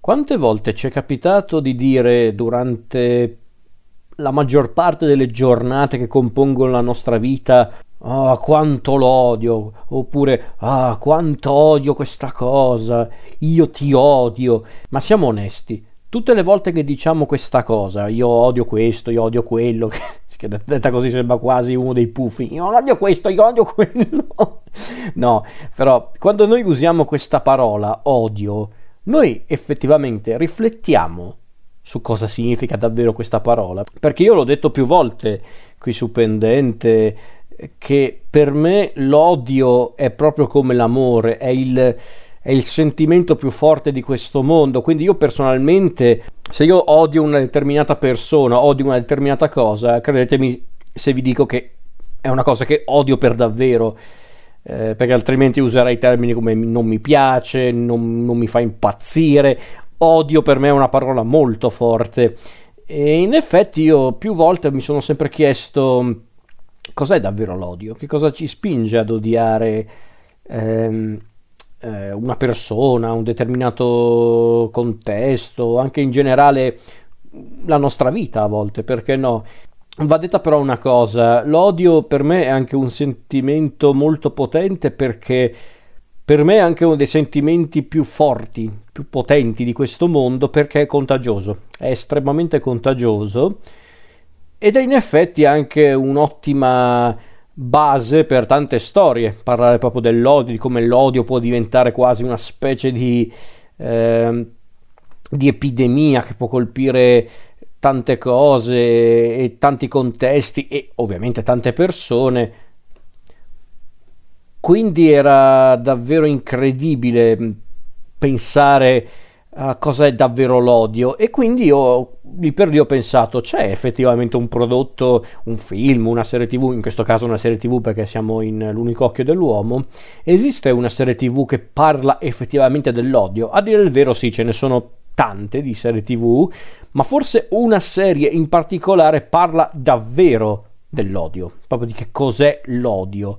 Quante volte ci è capitato di dire durante la maggior parte delle giornate che compongono la nostra vita Ah, quanto l'odio, oppure ah, quanto odio questa cosa, io ti odio. Ma siamo onesti, tutte le volte che diciamo questa cosa, io odio questo, io odio quello, che detta così sembra quasi uno dei puffi, io odio questo, io odio quello. no, però quando noi usiamo questa parola odio, noi effettivamente riflettiamo su cosa significa davvero questa parola, perché io l'ho detto più volte qui su Pendente che per me l'odio è proprio come l'amore, è il, è il sentimento più forte di questo mondo, quindi io personalmente se io odio una determinata persona, odio una determinata cosa, credetemi se vi dico che è una cosa che odio per davvero. Eh, perché altrimenti userei termini come non mi piace, non, non mi fa impazzire. Odio per me è una parola molto forte. E in effetti io più volte mi sono sempre chiesto cos'è davvero l'odio? Che cosa ci spinge ad odiare ehm, eh, una persona, un determinato contesto, anche in generale la nostra vita a volte, perché no? Va detta però una cosa, l'odio per me è anche un sentimento molto potente perché per me è anche uno dei sentimenti più forti, più potenti di questo mondo perché è contagioso, è estremamente contagioso ed è in effetti anche un'ottima base per tante storie, parlare proprio dell'odio, di come l'odio può diventare quasi una specie di, eh, di epidemia che può colpire tante cose e tanti contesti e ovviamente tante persone. Quindi era davvero incredibile pensare a cosa è davvero l'odio e quindi io lì per lì ho pensato c'è effettivamente un prodotto, un film, una serie tv, in questo caso una serie tv perché siamo in l'unico occhio dell'uomo, esiste una serie tv che parla effettivamente dell'odio? A dire il vero sì, ce ne sono tante di serie tv, ma forse una serie in particolare parla davvero dell'odio, proprio di che cos'è l'odio.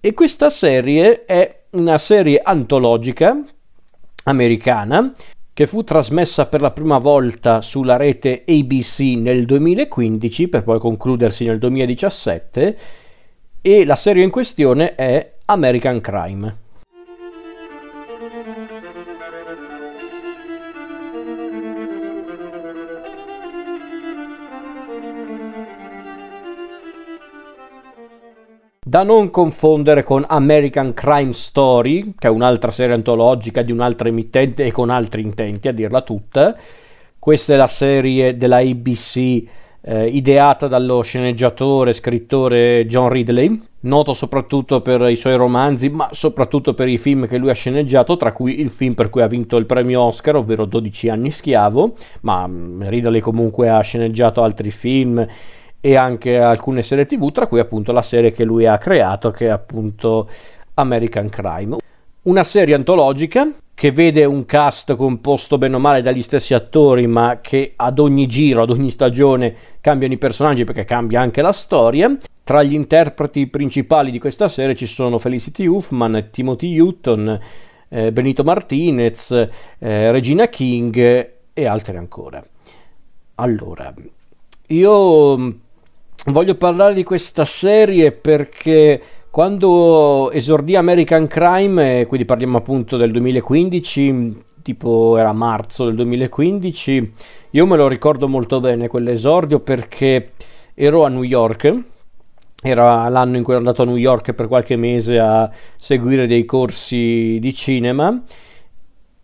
E questa serie è una serie antologica americana che fu trasmessa per la prima volta sulla rete ABC nel 2015 per poi concludersi nel 2017 e la serie in questione è American Crime. Da non confondere con American Crime Story, che è un'altra serie antologica di un'altra emittente e con altri intenti, a dirla tutta. Questa è la serie della ABC eh, ideata dallo sceneggiatore e scrittore John Ridley, noto soprattutto per i suoi romanzi, ma soprattutto per i film che lui ha sceneggiato, tra cui il film per cui ha vinto il premio Oscar, ovvero 12 anni schiavo, ma mm, Ridley comunque ha sceneggiato altri film e anche alcune serie tv, tra cui appunto la serie che lui ha creato, che è appunto American Crime. Una serie antologica che vede un cast composto bene o male dagli stessi attori, ma che ad ogni giro, ad ogni stagione cambiano i personaggi perché cambia anche la storia. Tra gli interpreti principali di questa serie ci sono Felicity Huffman, Timothy Hutton, eh, Benito Martinez, eh, Regina King e altri ancora. Allora, io voglio parlare di questa serie perché quando esordì American Crime, quindi parliamo appunto del 2015, tipo era marzo del 2015, io me lo ricordo molto bene quell'esordio perché ero a New York, era l'anno in cui ero andato a New York per qualche mese a seguire dei corsi di cinema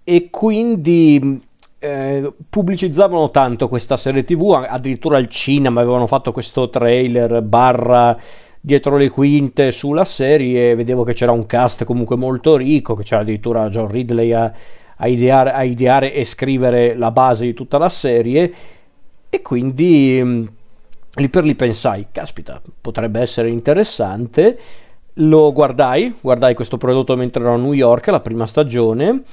e quindi eh, pubblicizzavano tanto questa serie tv, addirittura al cinema avevano fatto questo trailer barra dietro le quinte sulla serie, vedevo che c'era un cast comunque molto ricco, che c'era addirittura John Ridley a, a, ideare, a ideare, e scrivere la base di tutta la serie e quindi mh, mm, lì per lì pensai, caspita, potrebbe essere interessante. Lo guardai, guardai questo prodotto mentre ero a New York, la prima stagione,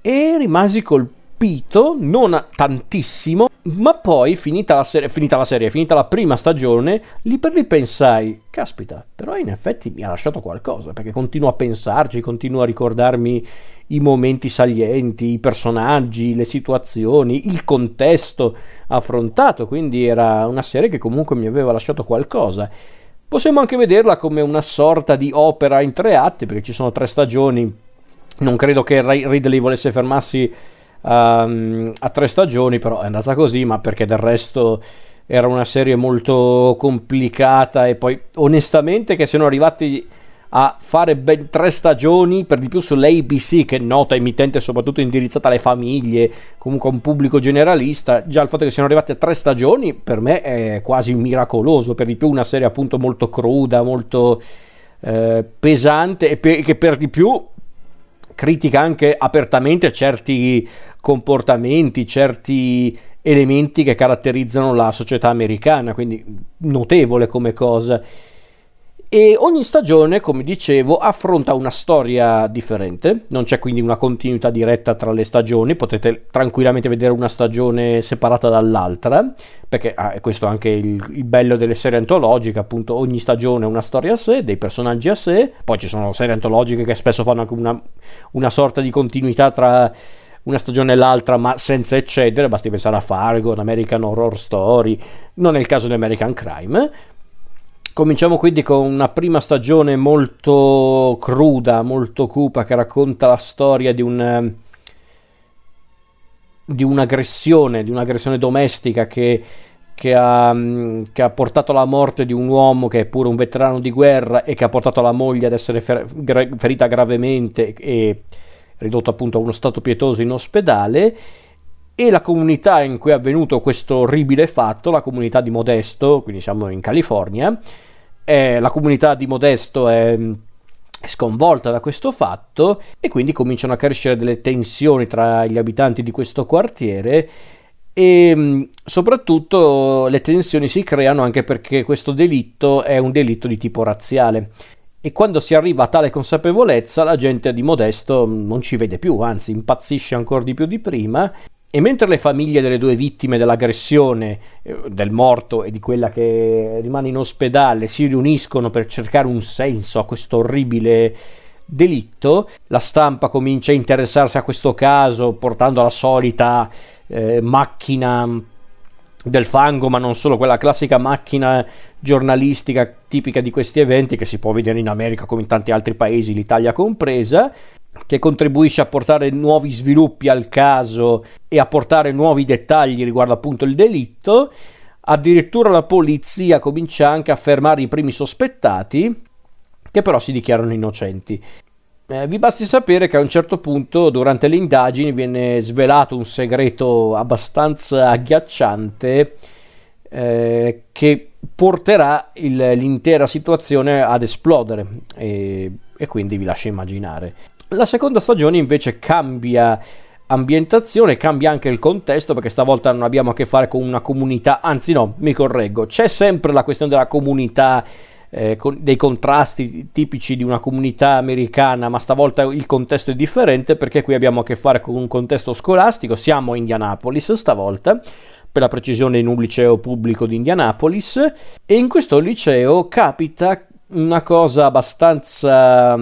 e rimasi colpito colpito, non tantissimo, ma poi finita la, serie, finita la serie, finita la prima stagione, lì per lì pensai, caspita, però in effetti mi ha lasciato qualcosa, perché continuo a pensarci, continuo a ricordarmi i momenti salienti, i personaggi, le situazioni, il contesto affrontato, quindi era una serie che comunque mi aveva lasciato qualcosa. Possiamo anche vederla come una sorta di opera in tre atti, perché ci sono tre stagioni. Non credo che Ridley volesse fermarsi um, a tre stagioni, però è andata così, ma perché del resto era una serie molto complicata e poi onestamente che siano arrivati a fare ben tre stagioni, per di più sull'ABC, che è nota emittente soprattutto indirizzata alle famiglie, comunque a un pubblico generalista. Già il fatto che siano arrivate a tre stagioni per me è quasi miracoloso, per di più una serie appunto molto cruda, molto eh, pesante e per, che per di più critica anche apertamente certi comportamenti, certi elementi che caratterizzano la società americana, quindi notevole come cosa. E ogni stagione, come dicevo, affronta una storia differente, non c'è quindi una continuità diretta tra le stagioni, potete tranquillamente vedere una stagione separata dall'altra, perché ah, questo è anche il, il, bello delle serie antologiche, appunto ogni stagione ha una storia a sé, dei personaggi a sé, poi ci sono serie antologiche che spesso fanno anche una, una sorta di continuità tra una stagione e l'altra, ma senza eccedere, basti pensare a Fargo, American Horror Story, non è il caso di American Crime Cominciamo quindi con una prima stagione molto cruda, molto cupa, che racconta la storia di un ehm, di un'aggressione, di un'aggressione domestica che, che, ha, mm, che, ha, portato alla morte di un uomo che è pure un veterano di guerra e che ha portato la moglie ad essere fer- ferita gravemente e ridotto appunto a uno stato pietoso in ospedale e la comunità in cui è avvenuto questo orribile fatto, la comunità di Modesto, quindi siamo in California, è, la comunità di Modesto è, è sconvolta da questo fatto e quindi cominciano a crescere delle tensioni tra gli abitanti di questo quartiere e soprattutto le tensioni si creano anche perché questo delitto è un delitto di tipo razziale. E quando si arriva a tale consapevolezza la gente di Modesto non ci vede più, anzi impazzisce ancora di più di prima e mentre le famiglie delle due vittime dell'aggressione, eh, del morto e di quella che rimane in ospedale, si riuniscono per cercare un senso a questo orribile delitto, la stampa comincia a interessarsi a questo caso portando la solita eh, macchina del fango, ma non solo, quella classica macchina giornalistica tipica di questi eventi che si può vedere in America come in tanti altri paesi, l'Italia compresa, che contribuisce a portare nuovi sviluppi al caso e a portare nuovi dettagli riguardo appunto il delitto. Addirittura la polizia comincia anche a fermare i primi sospettati, che però si dichiarano innocenti. Eh, vi basti sapere che a un certo punto, durante le indagini, viene svelato un segreto abbastanza agghiacciante eh, che porterà il, l'intera situazione ad esplodere e, e quindi vi lascio immaginare. La seconda stagione invece cambia ambientazione, cambia anche il contesto perché stavolta non abbiamo a che fare con una comunità, anzi no, mi correggo, c'è sempre la questione della comunità, eh, con dei contrasti tipici di una comunità americana, ma stavolta il contesto è differente perché qui abbiamo a che fare con un contesto scolastico, siamo a Indianapolis stavolta, per la precisione in un liceo pubblico di Indianapolis e in questo liceo capita una cosa abbastanza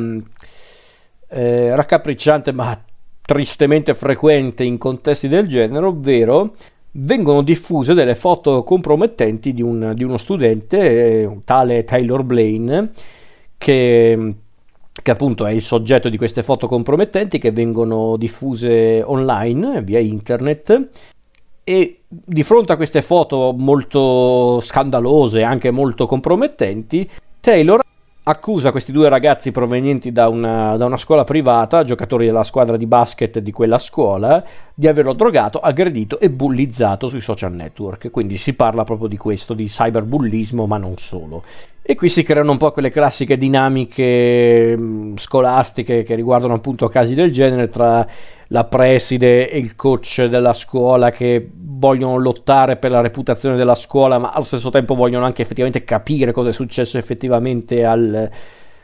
eh, raccapricciante ma tristemente frequente in contesti del genere, ovvero vengono diffuse delle foto compromettenti di, un, di uno studente, eh, tale Taylor Blaine, che, che, appunto è il soggetto di queste foto compromettenti che vengono diffuse online via internet. E di fronte a queste foto molto scandalose e anche molto compromettenti, Taylor accusa questi due ragazzi provenienti da una, da una, scuola privata, giocatori della squadra di basket di quella scuola, di averlo drogato, aggredito e bullizzato sui social network. Quindi si parla proprio di questo, di cyberbullismo, ma non solo. E qui si creano un po' quelle classiche dinamiche mm, scolastiche che riguardano appunto casi del genere tra la preside e il coach della scuola che vogliono lottare per la reputazione della scuola, ma allo stesso tempo vogliono anche effettivamente capire cosa è successo effettivamente al,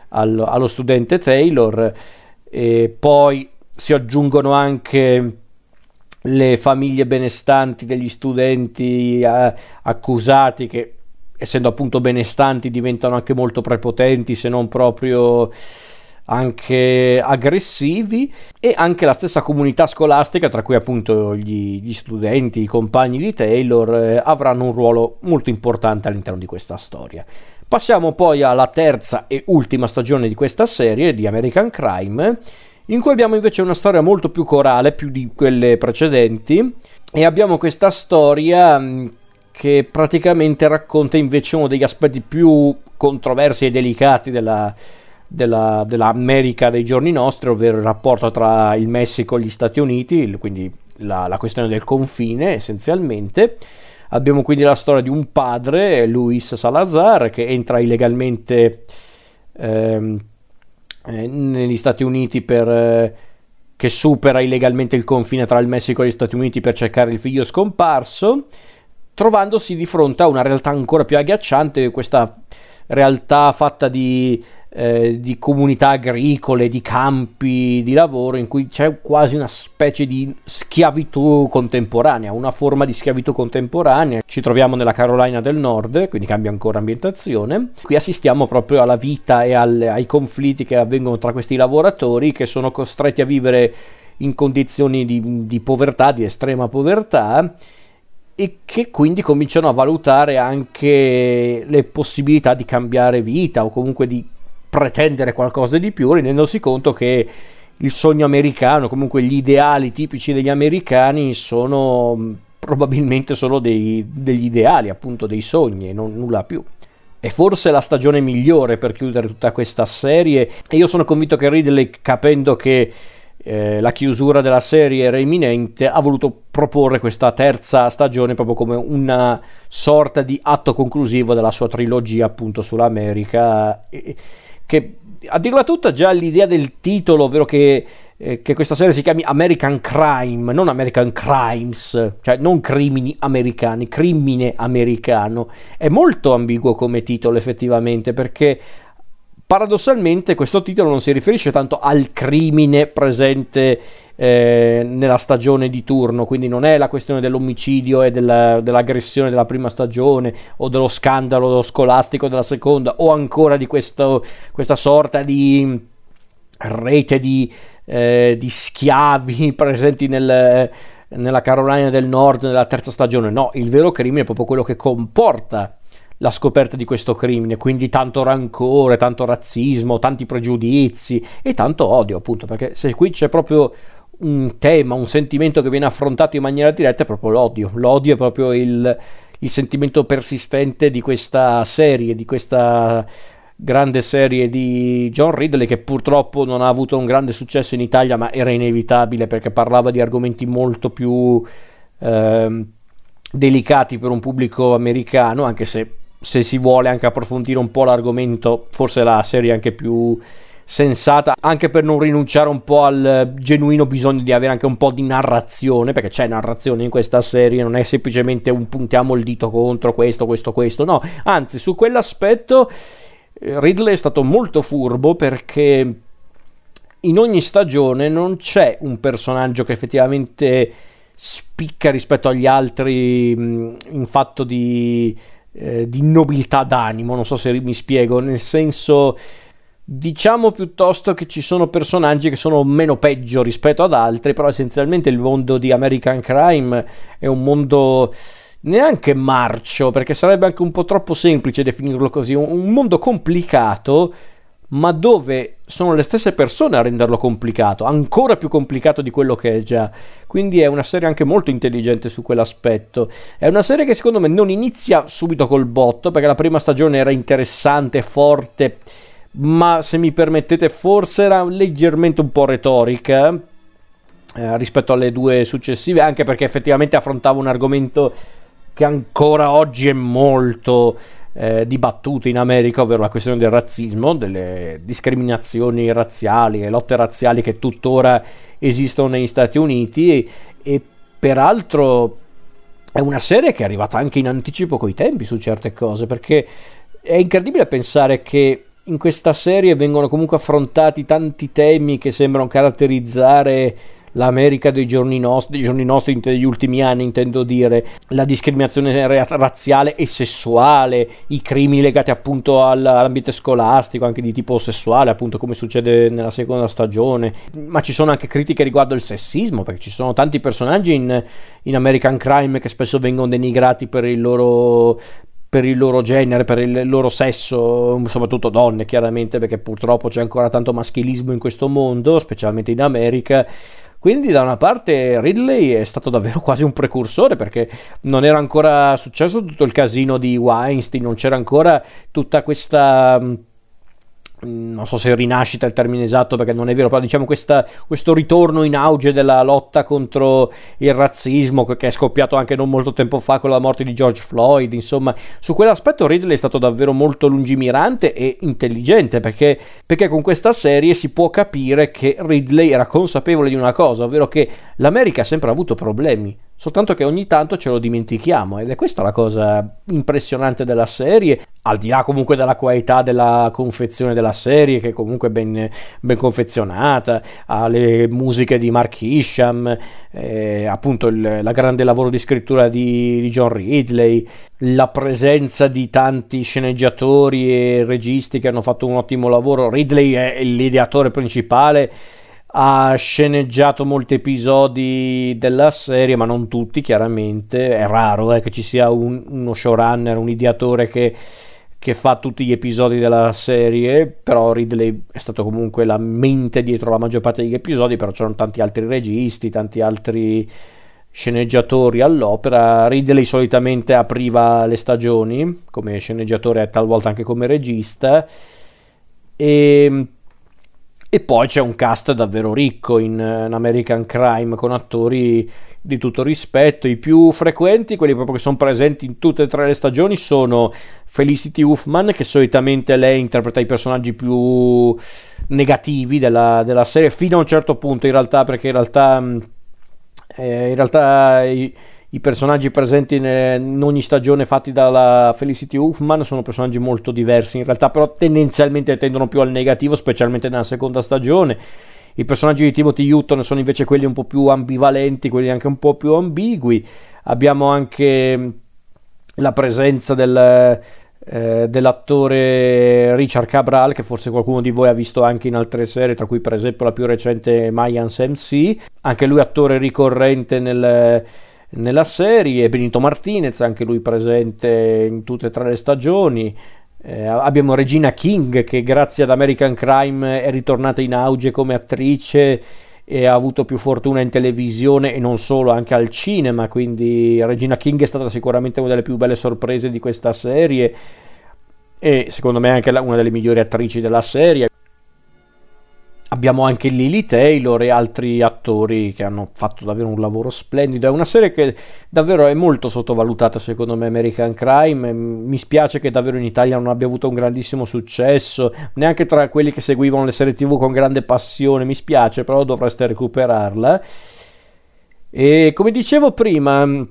al, allo studente Taylor. E poi si aggiungono anche le famiglie benestanti degli studenti eh, accusati che essendo appunto benestanti diventano anche molto prepotenti se non proprio anche aggressivi e anche la stessa comunità scolastica, tra cui appunto gli, gli studenti, i compagni di Taylor, eh, avranno un ruolo molto importante all'interno di questa storia. Passiamo poi alla terza e ultima stagione di questa serie di American Crime, in cui abbiamo invece una storia molto più corale, più di quelle precedenti, e abbiamo questa storia mm, che praticamente racconta invece uno degli aspetti più controversi e delicati della, della, dell'America dei giorni nostri, ovvero il rapporto tra il Messico e gli Stati Uniti, quindi la, la questione del confine essenzialmente. Abbiamo quindi la storia di un padre, Luis Salazar, che entra illegalmente ehm, eh, negli Stati Uniti per... Eh, che supera illegalmente il confine tra il Messico e gli Stati Uniti per cercare il figlio scomparso, trovandosi di fronte a una realtà ancora più agghiacciante, questa realtà fatta di eh, di comunità agricole, di campi di lavoro in cui c'è quasi una specie di schiavitù contemporanea, una forma di schiavitù contemporanea. Ci troviamo nella Carolina del Nord, quindi cambia ancora ambientazione. Qui assistiamo proprio alla vita e al, ai conflitti che avvengono tra questi lavoratori che sono costretti a vivere in condizioni di, di povertà, di estrema povertà e che quindi cominciano a valutare anche le possibilità di cambiare vita o comunque di pretendere qualcosa di più, rendendosi conto che il sogno americano, comunque gli ideali tipici degli americani sono mm, probabilmente solo dei, degli ideali, appunto dei sogni e non nulla più. È forse la stagione migliore per chiudere tutta questa serie e io sono convinto che Ridley, capendo che eh, la chiusura della serie era imminente, ha voluto proporre questa terza stagione proprio come una sorta di atto conclusivo della sua trilogia appunto sull'America. E, che a dirla tutta già l'idea del titolo, ovvero che, eh, che, questa serie si chiami American Crime, non American Crimes, cioè non crimini americani, crimine americano, è molto ambiguo come titolo effettivamente perché paradossalmente questo titolo non si riferisce tanto al crimine presente eh, nella stagione di turno, quindi non è la questione dell'omicidio e della, dell'aggressione della prima stagione o dello scandalo scolastico della seconda o ancora di questo, questa sorta di rete di, eh, di schiavi presenti nel, nella Carolina del Nord nella terza stagione. No, il vero crimine è proprio quello che comporta la scoperta di questo crimine, quindi tanto rancore, tanto razzismo, tanti pregiudizi e tanto odio, appunto, perché se qui c'è proprio un tema, un sentimento che viene affrontato in maniera diretta è proprio l'odio. L'odio è proprio il, il sentimento persistente di questa serie, di questa grande serie di John Ridley che purtroppo non ha avuto un grande successo in Italia, ma era inevitabile perché parlava di argomenti molto più eh, delicati per un pubblico americano, anche se se si vuole anche approfondire un po' l'argomento, forse la serie anche più sensata anche per non rinunciare un po' al genuino bisogno di avere anche un po' di narrazione perché c'è narrazione in questa serie non è semplicemente un puntiamo il dito contro questo questo questo no. Anzi su quell'aspetto eh, Ridley è stato molto furbo perché in ogni stagione non c'è un personaggio che effettivamente spicca rispetto agli altri in fatto di, eh, di nobiltà d'animo non so se mi spiego nel senso Diciamo piuttosto che ci sono personaggi che sono meno peggio rispetto ad altri, però essenzialmente il mondo di American Crime è un mondo neanche marcio, perché sarebbe anche un po' troppo semplice definirlo così, un mondo complicato, ma dove sono le stesse persone a renderlo complicato, ancora più complicato di quello che è già. Quindi è una serie anche molto intelligente su quell'aspetto. È una serie che secondo me non inizia subito col botto, perché la prima stagione era interessante, forte ma se mi permettete forse era leggermente un po' retorica eh, rispetto alle due successive, anche perché effettivamente affrontava un argomento che ancora oggi è molto eh, dibattuto in America, ovvero la questione del razzismo, delle discriminazioni razziali e lotte razziali che tuttora esistono negli Stati Uniti. E, e peraltro è una serie che è arrivata anche in anticipo coi tempi su certe cose, perché è incredibile pensare che in questa serie vengono comunque affrontati tanti temi che sembrano caratterizzare l'America dei giorni nostri, dei giorni nostri degli ultimi anni intendo dire, la discriminazione razziale e sessuale, i crimini legati appunto all'ambiente scolastico, anche di tipo sessuale, appunto come succede nella seconda stagione, ma ci sono anche critiche riguardo il sessismo, perché ci sono tanti personaggi in, in American Crime che spesso vengono denigrati per il loro per il loro genere, per il loro sesso, soprattutto donne chiaramente, perché purtroppo c'è ancora tanto maschilismo in questo mondo, specialmente in America. Quindi da una parte Ridley è stato davvero quasi un precursore perché non era ancora successo tutto il casino di Weinstein, non c'era ancora tutta questa non so se rinascita il termine esatto perché non è vero, però diciamo questa, questo ritorno in auge della lotta contro il razzismo che è scoppiato anche non molto tempo fa con la morte di George Floyd, insomma, su quell'aspetto Ridley è stato davvero molto lungimirante e intelligente perché, perché con questa serie si può capire che Ridley era consapevole di una cosa, ovvero che l'America ha sempre avuto problemi Soltanto che ogni tanto ce lo dimentichiamo ed è questa la cosa impressionante della serie, al di là comunque della qualità della confezione della serie, che è comunque ben, ben confezionata, alle musiche di Mark Isham, eh, appunto il la grande lavoro di scrittura di, di John Ridley, la presenza di tanti sceneggiatori e registi che hanno fatto un ottimo lavoro. Ridley è l'ideatore principale ha sceneggiato molti episodi della serie, ma non tutti chiaramente, è raro eh, che ci sia un, uno showrunner, un ideatore che, che, fa tutti gli episodi della serie, però Ridley è stato comunque la mente dietro la maggior parte degli episodi, però c'erano tanti altri registi, tanti altri sceneggiatori all'opera. Ridley solitamente apriva le stagioni come sceneggiatore e talvolta anche come regista. E e poi c'è un cast davvero ricco in, in, American Crime con attori di tutto rispetto. I più frequenti, quelli proprio che sono presenti in tutte e tre le stagioni, sono Felicity Huffman, che solitamente lei interpreta i personaggi più negativi della, della serie, fino a un certo punto in realtà, perché in realtà, eh, in realtà i, personaggi presenti in ogni stagione fatti dalla Felicity Huffman sono personaggi molto diversi in realtà però tendenzialmente tendono più al negativo specialmente nella seconda stagione. I personaggi di Timothy Hutton sono invece quelli un po' più ambivalenti quelli anche un po' più ambigui. Abbiamo anche la presenza del, eh, dell'attore Richard Cabral che forse qualcuno di voi ha visto anche in altre serie tra cui per esempio la più recente Mayans MC anche lui attore ricorrente nel nella serie, Benito Martinez, anche lui presente in tutte e tre le stagioni. Eh, abbiamo Regina King che grazie ad American Crime è ritornata in auge come attrice e ha avuto più fortuna in televisione e non solo, anche al cinema, quindi Regina King è stata sicuramente una delle più belle sorprese di questa serie e secondo me anche una delle migliori attrici della serie. Abbiamo anche Lily Taylor e altri attori che hanno fatto davvero un lavoro splendido. È una serie che davvero è molto sottovalutata, secondo me, American Crime. Mi spiace che davvero in Italia non abbia avuto un grandissimo successo, neanche tra quelli che seguivano le serie TV con grande passione. Mi spiace, però dovreste recuperarla. E come dicevo prima,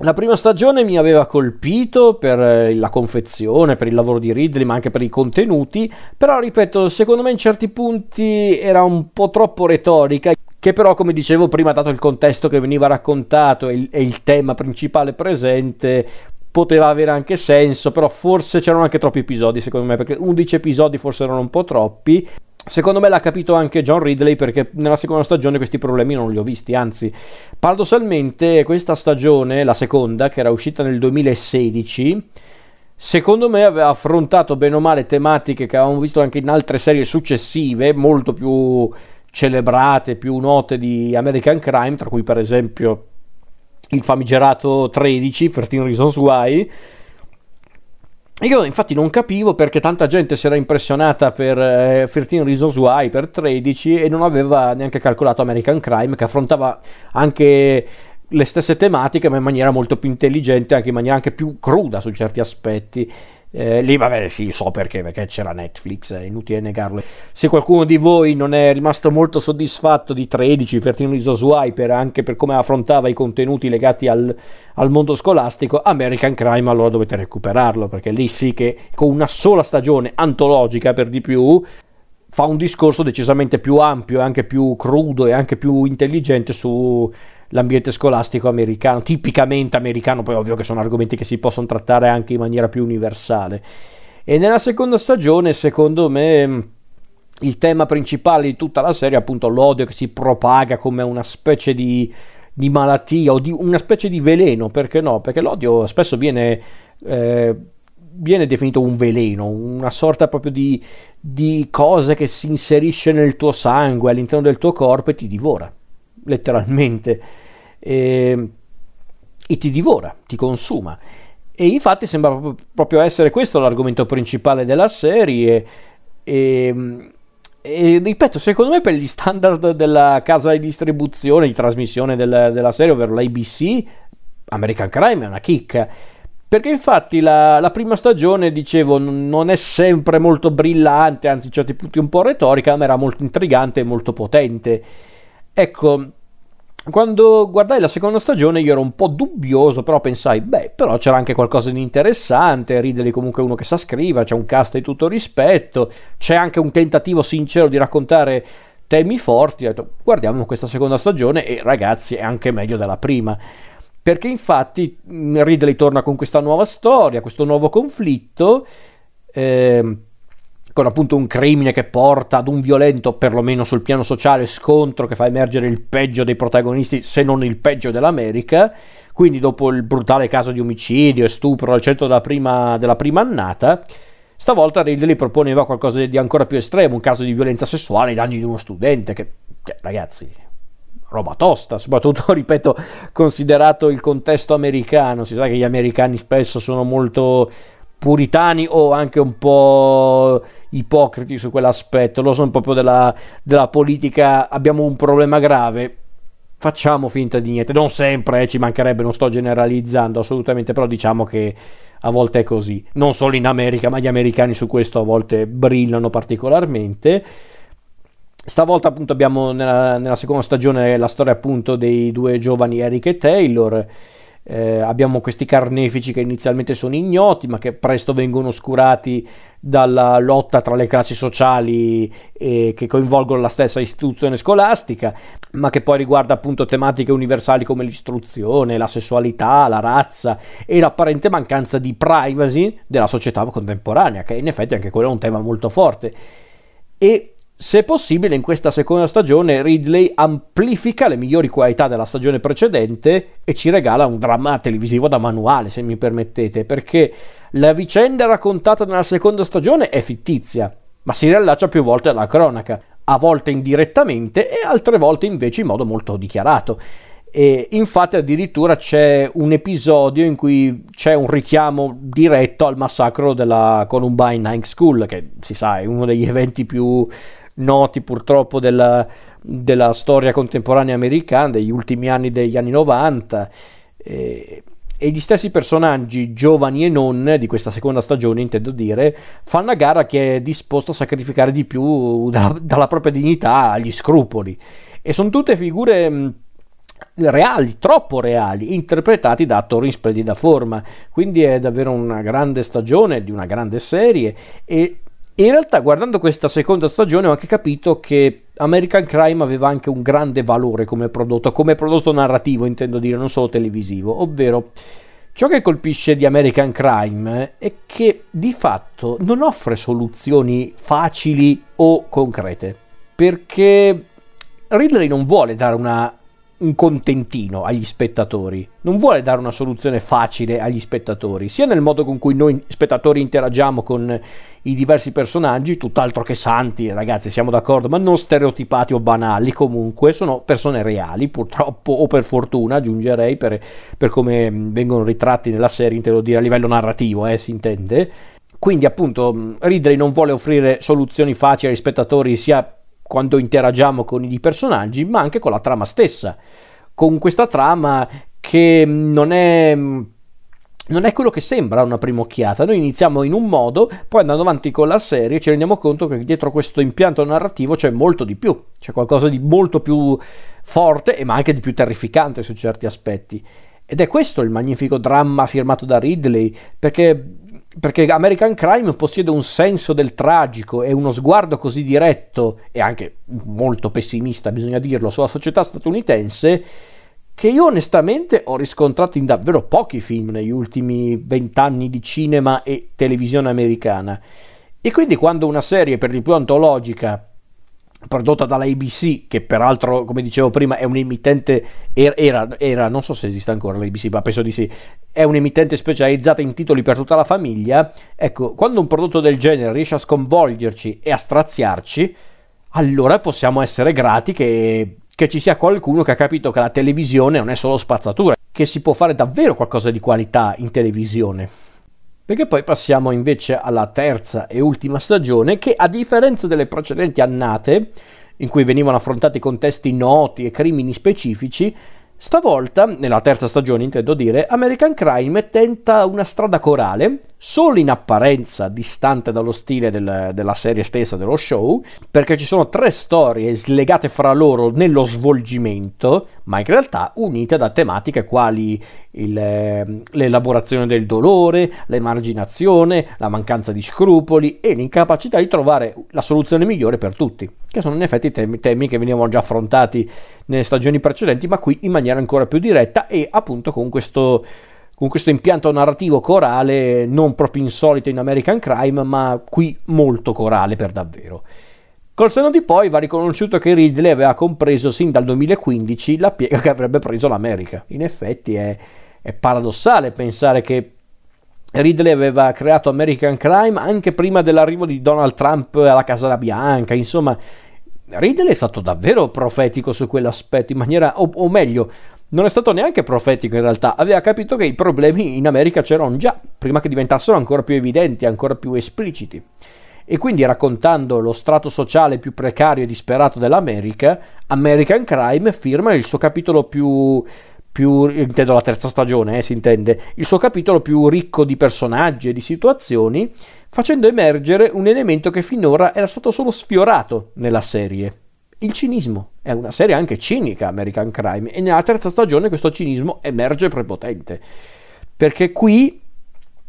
la prima stagione mi aveva colpito per eh, la confezione, per il lavoro di Ridley, ma anche per i contenuti, però ripeto, secondo me in certi punti era un po' troppo retorica, che però come dicevo prima, dato il contesto che veniva raccontato e il, e il tema principale presente, poteva avere anche senso, però forse c'erano anche troppi episodi secondo me, perché 11 episodi forse erano un po' troppi. Secondo me l'ha capito anche John Ridley perché nella seconda stagione questi problemi non li ho visti, anzi, paradossalmente questa stagione, la seconda, che era uscita nel 2016, secondo me aveva affrontato bene o male tematiche che avevamo visto anche in altre serie successive, molto più celebrate, più note di American Crime, tra cui per esempio il famigerato 13, 13 Reasons Why, io infatti non capivo perché tanta gente si era impressionata per eh, 13 Reasons Why, per 13 e non aveva neanche calcolato American Crime che affrontava anche le stesse tematiche ma in maniera molto più intelligente, anche in maniera anche più cruda su certi aspetti. Eh, lì vabbè sì, so perché, perché c'era Netflix, è inutile negarlo. Se qualcuno di voi non è rimasto molto soddisfatto di 13, 13 Reasons Why, per, anche per come affrontava i contenuti legati al, al, mondo scolastico, American Crime allora dovete recuperarlo, perché lì sì che con una sola stagione antologica per di più fa un discorso decisamente più ampio, anche più crudo e anche più intelligente sull'ambiente scolastico americano, tipicamente americano, poi ovvio che sono argomenti che si possono trattare anche in maniera più universale. E nella seconda stagione, secondo me, il tema principale di tutta la serie è appunto l'odio che si propaga come una specie di, di malattia o di una specie di veleno, perché no? Perché l'odio spesso viene... Eh, viene definito un veleno, una sorta proprio di, di cosa che si inserisce nel tuo sangue, all'interno del tuo corpo e ti divora, letteralmente. E, e ti divora, ti consuma. E infatti sembra proprio essere questo l'argomento principale della serie. E, e ripeto, secondo me per gli standard della casa di distribuzione, di trasmissione del, della serie, ovvero l'ABC, American Crime è una chicca perché infatti la, la, prima stagione, dicevo, non è sempre molto brillante, anzi in certi punti un po' retorica, ma era molto intrigante e molto potente. Ecco, quando guardai la seconda stagione io ero un po' dubbioso, però pensai, beh, però c'era anche qualcosa di interessante, Ridley comunque uno che sa scrivere, c'è un cast di tutto rispetto, c'è anche un tentativo sincero di raccontare temi forti, ho detto, guardiamo questa seconda stagione e ragazzi è anche meglio della prima perché infatti mm, Ridley torna con questa nuova storia, questo nuovo conflitto, eh, con appunto un crimine che porta ad un violento, perlomeno sul piano sociale, scontro che fa emergere il peggio dei protagonisti, se non il peggio dell'America. Quindi dopo il brutale caso di omicidio e stupro al centro della prima, della prima annata, stavolta Ridley proponeva qualcosa di ancora più estremo, un caso di violenza sessuale ai danni di uno studente, che, che ragazzi, roba tosta, soprattutto, ripeto, considerato il contesto americano. Si sa che gli americani spesso sono molto puritani o anche un po' ipocriti su quell'aspetto. Lo sono proprio della, della politica. Abbiamo un problema grave. Facciamo finta di niente, non sempre, eh, ci mancherebbe, non sto generalizzando assolutamente, però diciamo che a volte è così, non solo in America, ma gli americani su questo a volte brillano particolarmente. Stavolta appunto abbiamo nella, nella, seconda stagione la storia appunto dei due giovani Eric e Taylor. Eh, abbiamo questi carnefici che inizialmente sono ignoti ma che presto vengono oscurati dalla lotta tra le classi sociali eh, che coinvolgono la stessa istituzione scolastica ma che poi riguarda appunto tematiche universali come l'istruzione, la sessualità, la razza e l'apparente mancanza di privacy della società contemporanea che in effetti anche quello è un tema molto forte. E se possibile, in questa seconda stagione Ridley amplifica le migliori qualità della stagione precedente e ci regala un dramma televisivo da manuale, se mi permettete, perché la vicenda raccontata nella seconda stagione è fittizia, ma si riallaccia più volte alla cronaca, a volte indirettamente e altre volte invece in modo molto dichiarato. E infatti addirittura c'è un episodio in cui c'è un richiamo diretto al massacro della Columbine High School, che si sa è uno degli eventi più noti purtroppo della, della storia contemporanea americana degli ultimi anni degli anni 90 eh, e gli stessi personaggi giovani e non di questa seconda stagione intendo dire fanno a gara chi è disposto a sacrificare di più dalla, dalla propria dignità agli scrupoli e sono tutte figure reali, troppo reali, interpretati da attori in splendida forma. Quindi è davvero una grande stagione di una grande serie e in realtà, guardando questa seconda stagione, ho anche capito che American Crime aveva anche un grande valore come prodotto, come prodotto narrativo, intendo dire, non solo televisivo, ovvero ciò che colpisce di American Crime è che di fatto non offre soluzioni facili o concrete, perché Ridley non vuole dare una un contentino agli spettatori, non vuole dare una soluzione facile agli spettatori, sia nel modo con cui noi spettatori interagiamo con i diversi personaggi, tutt'altro che santi, ragazzi, siamo d'accordo, ma non stereotipati o banali, comunque sono persone reali, purtroppo o per fortuna, aggiungerei, per, per come vengono ritratti nella serie, intendo dire a livello narrativo, eh, si intende. Quindi appunto Ridley non vuole offrire soluzioni facili agli spettatori sia quando interagiamo con i personaggi, ma anche con la trama stessa. Con questa trama che non è non è quello che sembra a una prima occhiata. Noi iniziamo in un modo, poi andando avanti con la serie ci rendiamo conto che dietro questo impianto narrativo c'è molto di più, c'è qualcosa di molto più forte, ma anche di più terrificante su certi aspetti. Ed è questo il magnifico dramma firmato da Ridley, perché perché American Crime possiede un senso del tragico e uno sguardo così diretto e anche molto pessimista, bisogna dirlo, sulla società statunitense che io onestamente ho riscontrato in davvero pochi film negli ultimi vent'anni di cinema e televisione americana. E quindi quando una serie per di più antologica prodotta dalla ABC, che peraltro, come dicevo prima, è un emittente, era, era, non so se esiste ancora l'ABC, ma penso di sì, è un emittente specializzata in titoli per tutta la famiglia, ecco, quando un prodotto del genere riesce a sconvolgerci e a straziarci, allora possiamo essere grati che, che ci sia qualcuno che ha capito che la televisione non è solo spazzatura, che si può fare davvero qualcosa di qualità in televisione. Perché poi passiamo invece alla terza e ultima stagione che a differenza delle precedenti annate, in cui venivano affrontati contesti noti e crimini specifici, Stavolta, nella terza stagione intendo dire, American Crime tenta una strada corale, solo in apparenza distante dallo stile del, della serie stessa, dello show, perché ci sono tre storie slegate fra loro nello svolgimento, ma in realtà unite da tematiche quali il, ehm, l'elaborazione del dolore, l'emarginazione, la mancanza di scrupoli e l'incapacità di trovare la soluzione migliore per tutti, che sono in effetti temi, temi che venivano già affrontati nelle stagioni precedenti, ma qui in maniera ancora più diretta e appunto con questo, con questo impianto narrativo corale non proprio insolito in American Crime, ma qui molto corale per davvero. Col seno di poi va riconosciuto che Ridley aveva compreso sin dal 2015 la piega che avrebbe preso l'America. In effetti è, è paradossale pensare che Ridley aveva creato American Crime anche prima dell'arrivo di Donald Trump alla Casa Bianca, insomma Ridley è stato davvero profetico su quell'aspetto, in maniera, o, o meglio, non è stato neanche profetico in realtà, aveva capito che i problemi in America c'erano già, prima che diventassero ancora più evidenti, ancora più espliciti. E quindi raccontando lo strato sociale più precario e disperato dell'America, American Crime firma il suo capitolo più, più intendo la terza stagione, eh, si intende, il suo capitolo più ricco di personaggi e di situazioni, facendo emergere un elemento che finora era stato solo sfiorato nella serie. Il cinismo. È una serie anche cinica, American Crime, e nella terza stagione questo cinismo emerge prepotente. Perché qui,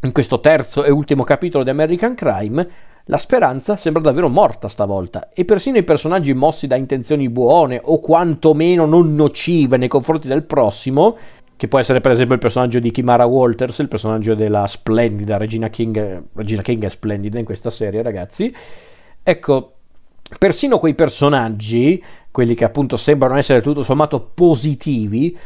in questo terzo e ultimo capitolo di American Crime, la speranza sembra davvero morta stavolta e persino i personaggi mossi da intenzioni buone o quantomeno non nocive nei confronti del prossimo, che può essere per esempio il personaggio di Kimara Walters, il personaggio della splendida Regina King, Regina King è splendida in questa serie ragazzi, ecco, persino quei personaggi, quelli che appunto sembrano essere tutto sommato positivi,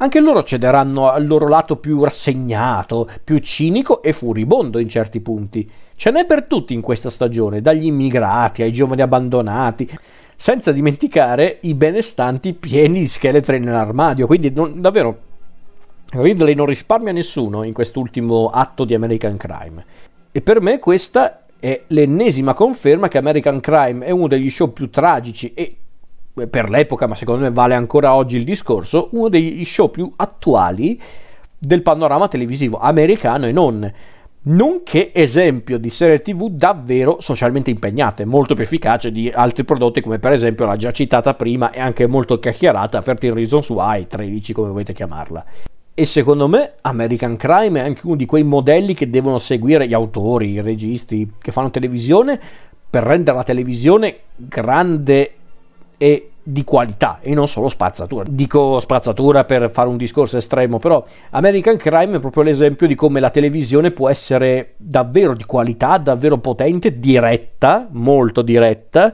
anche loro cederanno al loro lato più rassegnato, più cinico e furibondo in certi punti. Ce n'è per tutti in questa stagione, dagli immigrati ai giovani abbandonati, senza dimenticare i benestanti pieni di scheletri nell'armadio. Quindi non, davvero Ridley non risparmia nessuno in quest'ultimo atto di American Crime. E per me questa è l'ennesima conferma che American Crime è uno degli show più tragici e per l'epoca, ma secondo me vale ancora oggi il discorso, uno degli show più attuali del panorama televisivo americano e non nonché esempio di serie tv davvero socialmente impegnate, molto più efficace di altri prodotti come per esempio la già citata prima e anche molto chiacchierata 13 Reasons Why, 13 come volete chiamarla. E secondo me American Crime è anche uno di quei modelli che devono seguire gli autori, i registi che fanno televisione per rendere la televisione grande e di qualità e non solo spazzatura. Dico spazzatura per fare un discorso estremo, però American Crime è proprio l'esempio di come la televisione può essere davvero di qualità, davvero potente, diretta, molto diretta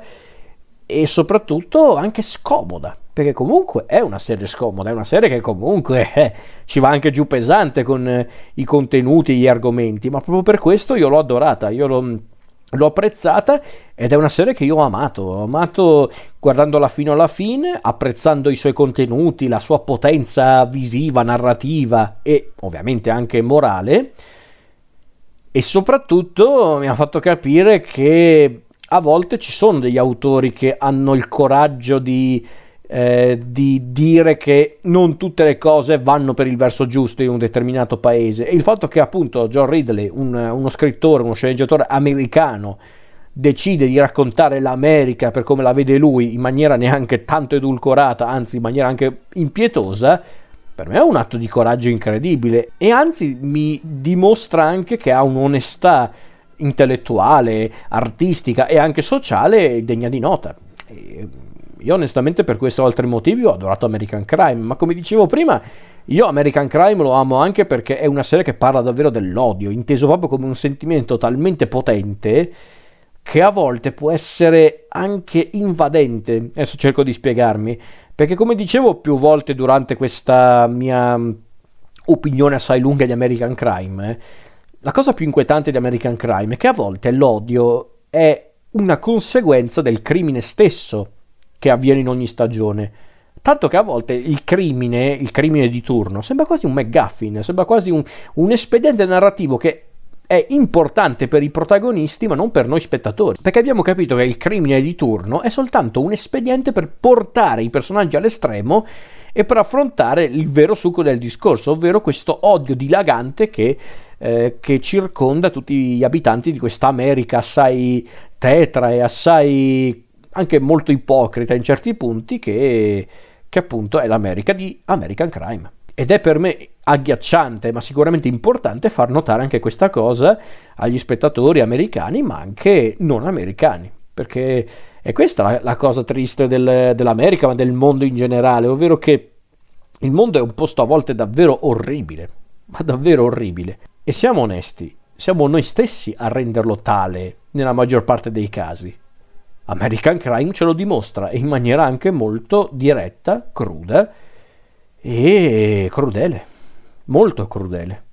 e soprattutto anche scomoda. Perché comunque è una serie scomoda, è una serie che comunque eh, ci va anche giù pesante con eh, i contenuti, gli argomenti, ma proprio per questo io l'ho adorata, io l'ho L'ho apprezzata ed è una serie che io ho amato, ho amato guardandola fino alla fine, apprezzando i suoi contenuti, la sua potenza visiva, narrativa e ovviamente anche morale e soprattutto mi ha fatto capire che a volte ci sono degli autori che hanno il coraggio di eh, di dire che non tutte le cose vanno per il verso giusto in un determinato paese e il fatto che appunto John Ridley, un, uno scrittore, uno sceneggiatore americano, decide di raccontare l'America per come la vede lui in maniera neanche tanto edulcorata, anzi in maniera anche impietosa, per me è un atto di coraggio incredibile e anzi mi dimostra anche che ha un'onestà intellettuale, artistica e anche sociale degna di nota. E io onestamente per questo e altri motivi ho adorato American Crime, ma come dicevo prima, io American Crime lo amo anche perché è una serie che parla davvero dell'odio, inteso proprio come un sentimento talmente potente che a volte può essere anche invadente. Adesso cerco di spiegarmi, perché come dicevo più volte durante questa mia opinione assai lunga di American Crime, eh, la cosa più inquietante di American Crime è che a volte l'odio è una conseguenza del crimine stesso che avviene in ogni stagione. Tanto che a volte il crimine, il crimine di turno, sembra quasi un McGuffin, sembra quasi un, un espediente narrativo che è importante per i protagonisti ma non per noi spettatori perché abbiamo capito che il crimine di turno è soltanto un espediente per portare i personaggi all'estremo e per affrontare il vero succo del discorso ovvero questo odio dilagante che, eh, che circonda tutti gli abitanti di questa America assai tetra e assai anche molto ipocrita in certi punti che, che appunto è l'America di American Crime ed è per me agghiacciante, ma sicuramente importante far notare anche questa cosa agli spettatori americani, ma anche non americani, perché è questa la, la cosa triste del, dell'America, ma del mondo in generale, ovvero che il mondo è un posto a volte davvero orribile, ma davvero orribile. E siamo onesti, siamo noi stessi a renderlo tale nella maggior parte dei casi. American Crime ce lo dimostra in maniera anche molto diretta, cruda, e crudele, molto crudele.